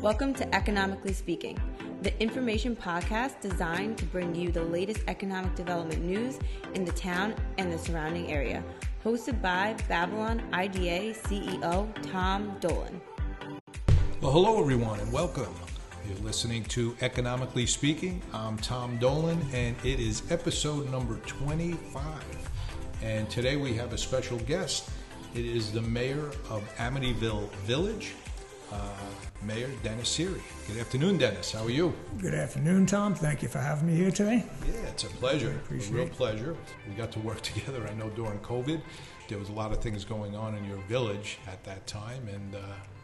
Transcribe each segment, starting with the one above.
Welcome to Economically Speaking, the information podcast designed to bring you the latest economic development news in the town and the surrounding area. Hosted by Babylon IDA CEO Tom Dolan. Well, hello, everyone, and welcome. You're listening to Economically Speaking. I'm Tom Dolan, and it is episode number 25. And today we have a special guest. It is the mayor of Amityville Village, Mayor Dennis Siry. Good afternoon, Dennis. How are you? Good afternoon, Tom. Thank you for having me here today. Yeah, it's a pleasure. appreciate a real it. pleasure. We got to work together. I know during COVID, there was a lot of things going on in your village at that time, and uh,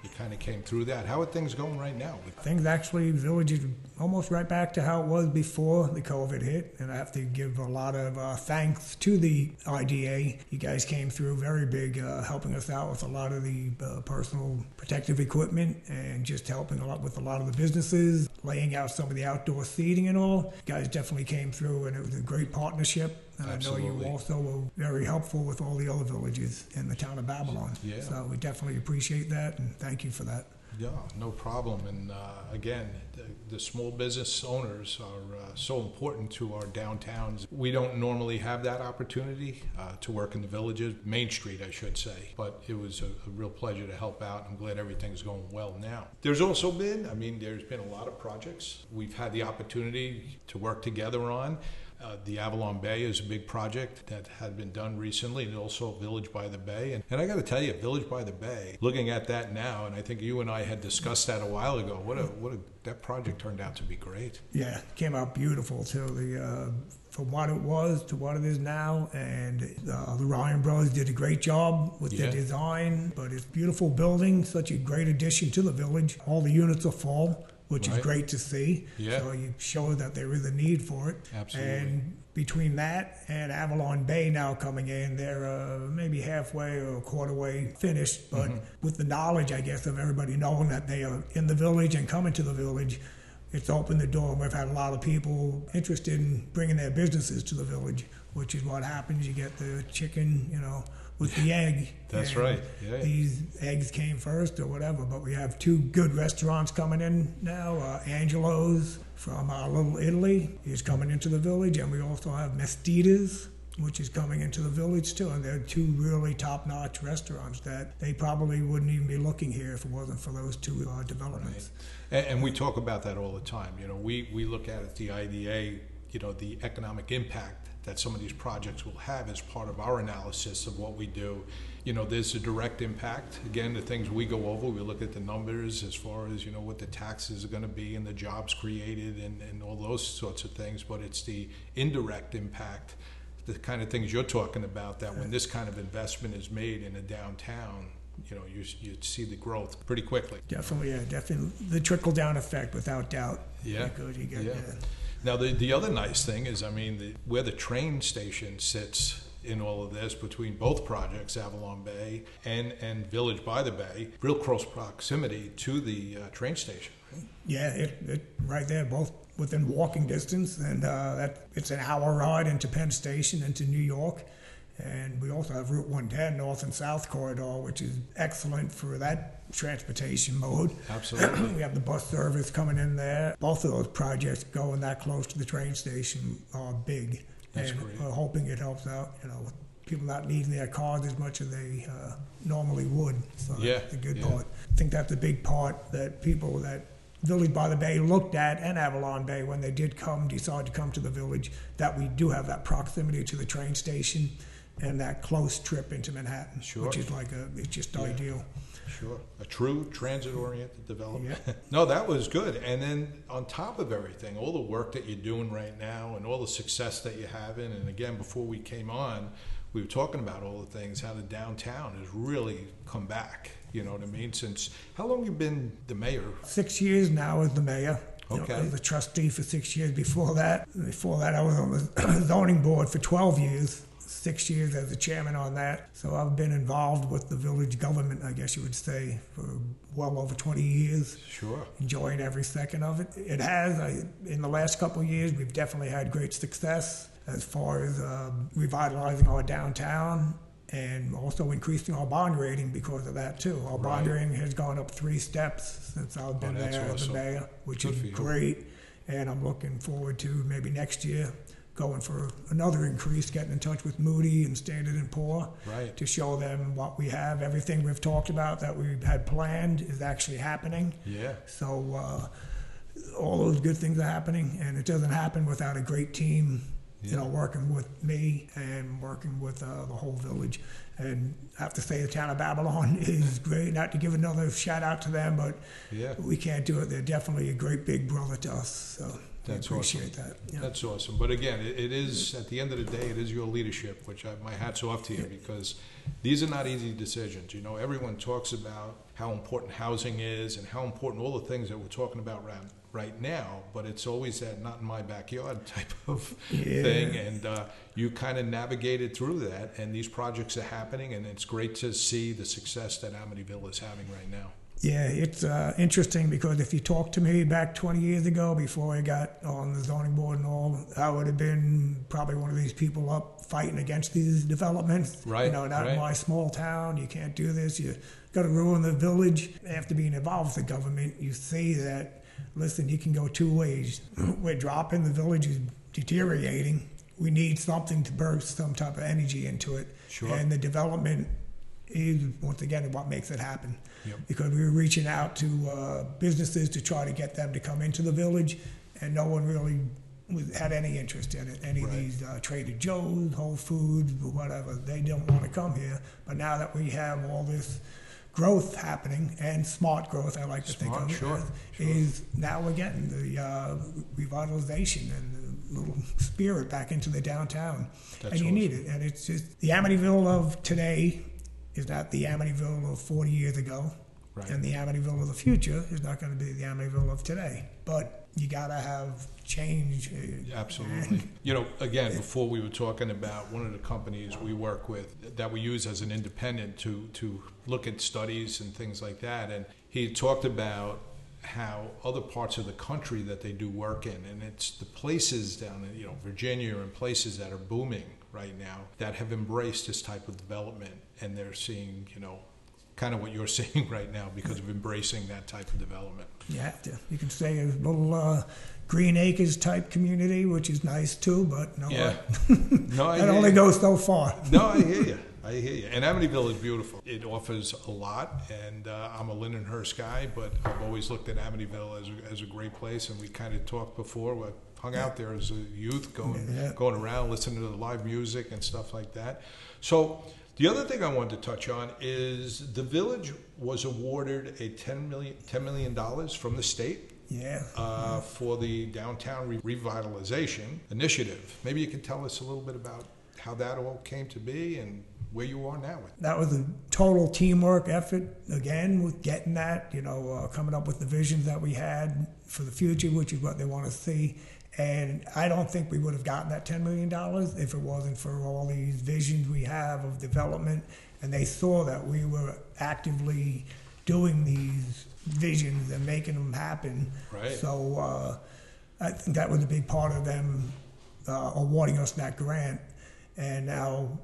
you kind of came through that. How are things going right now? Things actually, village is almost right back to how it was before the COVID hit, and I have to give a lot of uh, thanks to the IDA. You guys came through very big, uh, helping us out with a lot of the uh, personal protective equipment and just helping a lot with a lot of the businesses, laying out some of the outdoor seating and all. You guys definitely came through, and it was a great partnership. And I know you also were very helpful with all the other villages in the town of Babylon. Yeah. So we definitely appreciate that, and thank you for that. Yeah, no problem. And uh, again, the, the small business owners are uh, so important to our downtowns. We don't normally have that opportunity uh, to work in the villages, Main Street, I should say. But it was a, a real pleasure to help out. I'm glad everything's going well now. There's also been, I mean, there's been a lot of projects we've had the opportunity to work together on. Uh, the Avalon Bay is a big project that had been done recently, and also Village by the Bay. And, and I got to tell you, Village by the Bay, looking at that now, and I think you and I had discussed that a while ago. What a what a that project turned out to be great. Yeah, came out beautiful too. The uh, from what it was to what it is now, and uh, the Ryan brothers did a great job with Yeah. the design. But it's beautiful building, such a great addition to the village. All the units are full, which Right. is great to see. Yeah. So you show that there is a need for it. Absolutely. And between that and Avalon Bay now coming in, they're uh, maybe halfway or a quarter way finished. But Mm-hmm. with the knowledge, I guess, of everybody knowing that they are in the village and coming to the village, it's opened the door. We've had a lot of people interested in bringing their businesses to the village, which is what happens. You get the chicken, you know, with the egg. That's And right. Yeah. These eggs came first or whatever, but we have two good restaurants coming in now. Uh, Angelo's from uh, Little Italy is coming into the village, and we also have Mestitas, which is coming into the village too. And they're two really top-notch restaurants that they probably wouldn't even be looking here if it wasn't for those two uh, developments. And, and we talk about that all the time. You know, we, we look at it, the IDA, you know, the economic impact that some of these projects will have as part of our analysis of what we do. You know, there's a direct impact. Again, the things we go over, we look at the numbers as far as, you know, what the taxes are going to be and the jobs created and, and all those sorts of things. But it's the indirect impact, the kind of things you're talking about, that when this kind of investment is made in a downtown, you know, you, you see the growth pretty quickly. Definitely, yeah, definitely the trickle-down effect, without doubt. Yeah. You get Yeah. uh, Now, the, the other nice thing is, I mean, the, where the train station sits in all of this between both projects, Avalon Bay and, and Village by the Bay, real close proximity to the uh, train station. Yeah, it, it right there, both within walking distance, and uh, that it's an hour ride into Penn Station into New York, and we also have Route 110 North and South corridor, which is excellent for that transportation mode. Absolutely. we have the bus service coming in there. Both of those projects going that close to the train station are big, That's and great. we're hoping it helps out. You know, with people not needing their cars as much as they uh, normally would. So Yeah, that's a good yeah. part. I think that's a big part that people that Village by the Bay looked at and Avalon Bay when they did come, decide to come to the village, that we do have that proximity to the train station and that close trip into Manhattan, Sure. which is like a, it's just ideal. Sure. A true transit oriented development. Yeah. no, that was good. And then on top of everything, all the work that you're doing right now and all the success that you're having, and again, before we came on, we were talking about all the things, how the downtown has really come back. You know what I mean? Since how long you been the mayor? Six years now as the mayor. You know, Okay. I was a trustee for six years before that. Before that, I was on the zoning board for 12 years, six years as the chairman on that. So I've been involved with the village government, I guess you would say, for well over 20 years. Sure. enjoying every second of it. It has. I, in the last couple of years, we've definitely had great success as far as um, revitalizing our downtown and also increasing our bond rating because of that too. Our bond rating has gone up three steps since I've been Oh, there as a mayor, which Good is great. And I'm looking forward to maybe next year going for another increase, getting in touch with Moody and Standard and Poor Right. to show them what we have. Everything we've talked about that we had planned is actually happening. Yeah. So uh, all those good things are happening, and it doesn't happen without a great team. You know, working with me and working with uh, the whole village. And I have to say, the town of Babylon is great. Not to give another shout out to them, but Yeah. we can't do it. They're definitely a great big brother to us. So That's appreciate that. Yeah. That's awesome. But again, it, it is, at the end of the day, it is your leadership, which I, my hat's off to you because these are not easy decisions. You know, everyone talks about how important housing is and how important all the things that we're talking about right, right now, but it's always that not in my backyard type of Yeah. thing. And uh, you kind of navigated through that, and these projects are happening, and it's great to see the success that Amityville is having right now. Yeah, it's uh, interesting because if you talked to me back 20 years ago, before I got on the zoning board and all, I would have been probably one of these people up fighting against these developments. Right, You know, not right. in my small town. You can't do this. You got to ruin the village. After being involved with the government, you see that. Listen, you can go two ways. We're dropping. The village is deteriorating. We need something to burst some type of energy into it. Sure. And the development is once again what makes it happen. Yep. Because we were reaching out to uh, businesses to try to get them to come into the village, and no one really was, had any interest in it. Any of these uh, Trader Joe's, Whole Foods, whatever, they don't want to come here. But now that we have all this growth happening and smart growth, I like to Smart, think of sure, it sure. is now we're getting the uh, revitalization and the little spirit back into the downtown. That's and you awesome. need it. And it's just the Amityville of today is not the Amityville of 40 years ago. Right. And the Amityville of the future is not going to be the Amityville of today. But you got to have change. Absolutely. You know, again, before we were talking about one of the companies we work with that we use as an independent to, to look at studies and things like that. And he talked about how other parts of the country that they do work in, and it's the places down in, you know, Virginia and places that are booming right now that have embraced this type of development and they're seeing, you know, kind of what you're seeing right now because of embracing that type of development. You have to. You can say a little uh, Green Acres type community, which is nice too, but no, Yeah. No, I that hear only you. goes so far. No, I hear you. I hear you. And Amityville is beautiful. It offers a lot, and uh, I'm a Lindenhurst guy, but I've always looked at Amityville as a, as a great place. And we kind of talked before. We hung out there as a youth, going Yeah. going around, listening to the live music and stuff like that. So the other thing I wanted to touch on is the village was awarded a 10 million $10 million from the state Yeah. uh, for the downtown re- revitalization initiative. Maybe you can tell us a little bit about how that all came to be and where you are now that was a total teamwork effort again with getting that you know uh, coming up with the visions that we had for the future which is what they want to see. And i don't think we would have gotten that $10 million if it wasn't for all these visions we have of development. And they saw that we were actively doing these visions and making them happen. Right. so uh, i think that was a big part of them uh, awarding us that grant. And now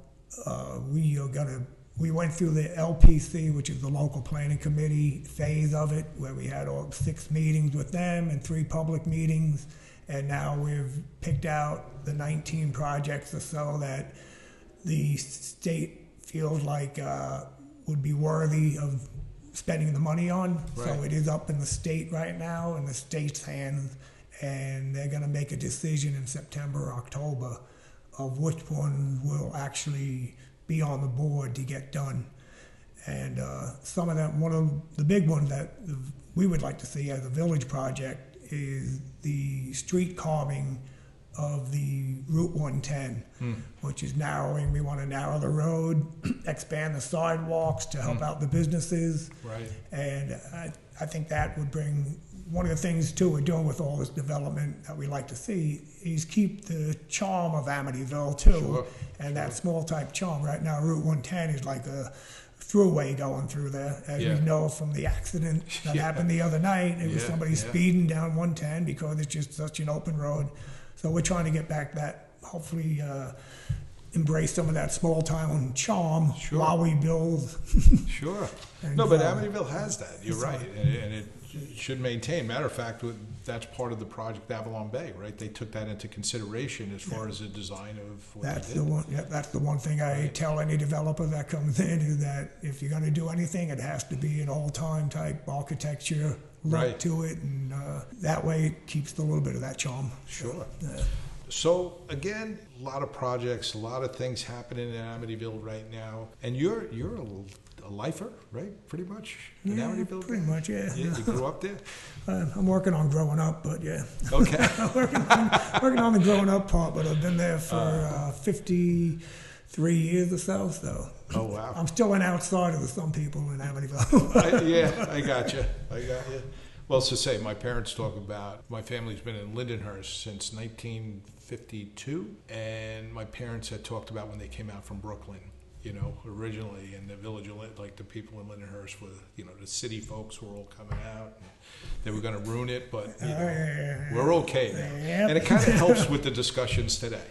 uh, we are gonna. We went through the LPC, which is the local planning committee phase of it, where we had all six meetings with them and three public meetings, and now we've picked out the 19 projects or so that the state feels like uh, would be worthy of spending the money on. So it is up in the state right now, in the state's hands, and they're going to make a decision in September, or October, of which one will actually be on the board to get done. And uh, some of them, one of the big ones that we would like to see as a village project is the street carving of the Route 110, which is narrowing. We want to narrow the road, expand the sidewalks to help out the businesses. Right. And I, I think that would bring one of the things too we're doing with all this development that we like to see is keep the charm of Amityville too, Sure, and that small type charm. Right now, Route 110 is like a throughway going through there, as Yeah. we know from the accident that Yeah. happened the other night. It was somebody yeah. speeding down 110 because it's just such an open road. So we're trying to get back that hopefully. Uh, embrace some of that small town charm Sure. while we build. Sure. And, No, but uh, Amityville has that. You're right, and, and it should maintain. Matter of fact, that's part of the project Avalon Bay, right? They took that into consideration as far as the design of what That's they the one. Yeah, that's the one thing I Right. tell any developer that comes in is that if you're going to do anything, it has to be an all-time type architecture look Right. to it, and uh, that way it keeps a little bit of that charm. Sure. Yeah. So again, a lot of projects, a lot of things happening in Amityville right now, and you're you're a, a lifer, right? Pretty much in Yeah, Amityville. pretty much, yeah. Yeah, you grew up there. Uh, I'm working on growing up, but yeah, Okay. working, on, working on the growing up part. But I've been there for Uh. uh, 53 years or so. So Oh wow. I'm still an outsider to some people in Amityville. I, yeah, I got you. I got you. Well, to say, my parents talk about my family's been in Lindenhurst since 1952, and my parents had talked about when they came out from Brooklyn. You know, originally in the village like the people in Lindenhurst were, you know, the city folks were all coming out. And they were going to ruin it, but you know, we're okay now. Yep. And it kind of helps with the discussions today.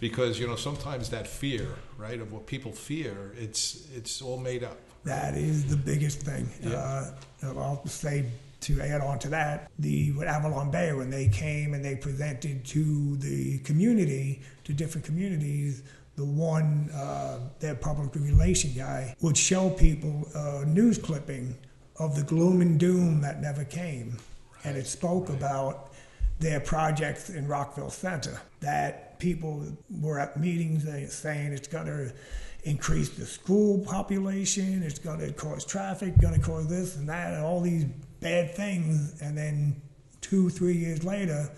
Because you know sometimes that fear, right, of what people fear, it's it's all made up. That is the biggest thing. Yeah. Uh, I'll say to add on to that, the Avalon Bay when they came and they presented to the community, to different communities, the one uh, their public relation guy would show people a news clipping of the gloom and doom that never came, and it spoke about their projects in Rockville Centre that people were at meetings uh, saying it's going to increase the school population, it's going to cause traffic, going to cause this and that, and all these bad things. And then two, three years later,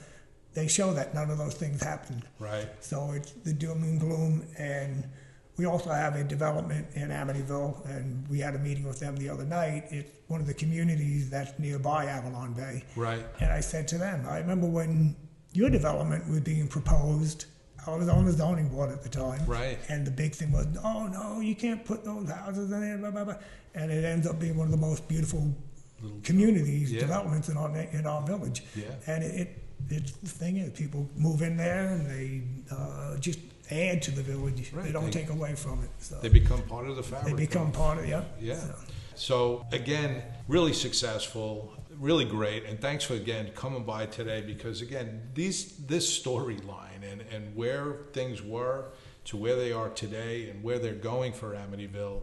they show that none of those things happened. Right. So it's the doom and gloom. And we also have a development in Amityville, and we had a meeting with them the other night. It's one of the communities that's nearby Avalon Bay. Right. And I said to them, I remember when your development was being proposed. I was on the zoning board at the time. Right. And the big thing was, oh no, you can't put those houses in there, blah blah blah. And it ends up being one of the most beautiful Little- communities, Yeah. developments in our in our village. Yeah. And it, it it's the thing is, people move in there and they uh, just add to the village. Right. They don't They- take away from it. So They become part of the family. they become part of yeah. Yeah. So, So again, really successful, really great, and thanks for again coming by today because again, these this storyline and and where things were to where they are today and where they're going for Amityville,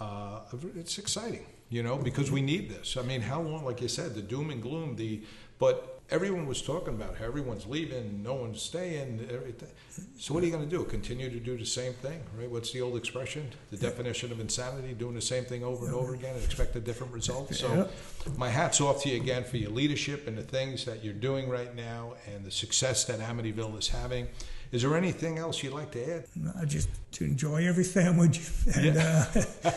uh, it's exciting, you know, because we need this. I mean, how long, like you said, the doom and gloom, the but everyone was talking about how everyone's leaving, no one's staying, everything. So what are you going to do? Continue to do the same thing, right? What's the old expression? The definition of insanity: doing the same thing over and over again and expect a different result. So, my hats off to you again for your leadership and the things that you're doing right now and the success that Amityville is having. Is there anything else you'd like to add? I just to enjoy every sandwich, and uh,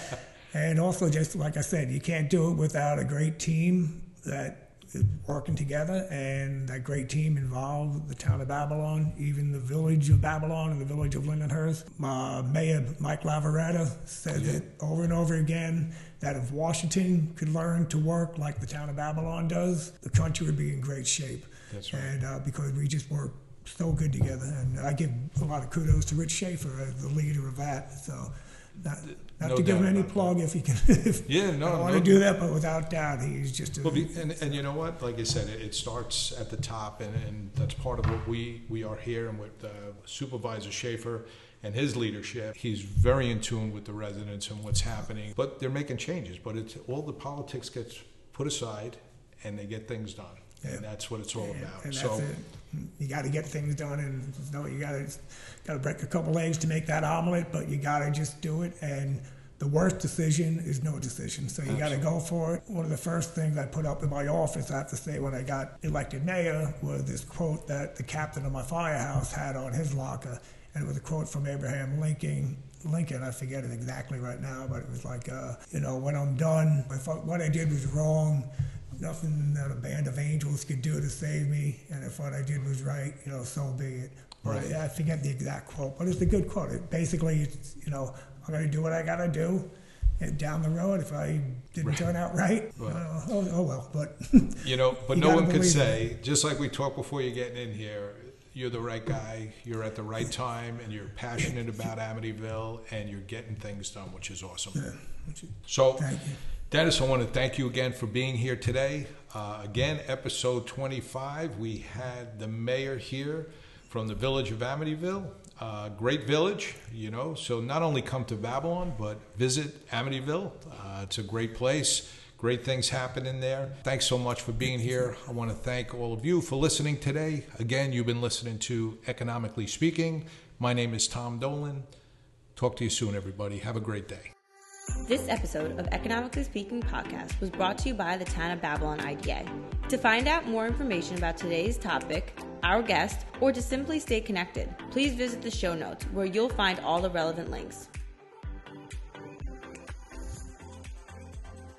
and also just like I said, you can't do it without a great team that is working together, and that great team involved the town of Babylon, even the village of Babylon and the village of Lindenhurst. Uh, Mayor Mike Lavorata said Yeah. it over and over again that if Washington could learn to work like the town of Babylon does, the country would be in great shape. That's right. And uh, because we just work so good together, and I give a lot of kudos to Rich Schaffer as the leader of that. So, not, not No to give him doubt any about that. plug if he can. If, Yeah, no, I don't want no- to do that, but without doubt, he's just a. Well, be, and, and you know what? Like I said, it, it starts at the top, and, and that's part of what we, we are here. And with uh, Supervisor Schaffer and his leadership, he's very in tune with the residents and what's happening. But they're making changes. But it's all the politics gets put aside, and they get things done. Yeah. And that's what it's all and, about. and so it. You got to get things done, and no, you got to got to break a couple eggs to make that omelet, but you got to just do it. And the worst decision is no decision, so you got to go for it. One of the first things I put up in my office, I have to say, when I got elected mayor, was this quote that the captain of my firehouse had on his locker, and it was a quote from Abraham Lincoln. Lincoln, I forget it exactly right now, but it was like, uh, you know, when I'm done, if I, what I did was wrong, nothing that a band of angels could do to save me, and if what I did was right, you know, so be it. But Right. I forget the exact quote, but it's a good quote. It basically, it's, you know, I'm going to do what I got to do. And down the road, if I didn't turn out right, Right. uh, oh, oh well. But you know, but You no one could say, just like we talked before you getting in here, you're the right guy, you're at the right time, and you're passionate about Amityville, and you're getting things done, which is awesome. So, Thank you. Dennis, I want to thank you again for being here today. Uh, again, episode 25, we had the mayor here from the village of Amityville. Uh, great village, you know. So not only come to Babylon, but visit Amityville. Uh, it's a great place. Great things happen in there. Thanks so much for being here. I want to thank all of you for listening today. Again, you've been listening to Economically Speaking. My name is Tom Dolan. Talk to you soon, everybody. Have a great day. This episode of Economically Speaking podcast was brought to you by the Town of Babylon IDA. To find out more information about today's topic, our guest, or to simply stay connected, please visit the show notes where you'll find all the relevant links.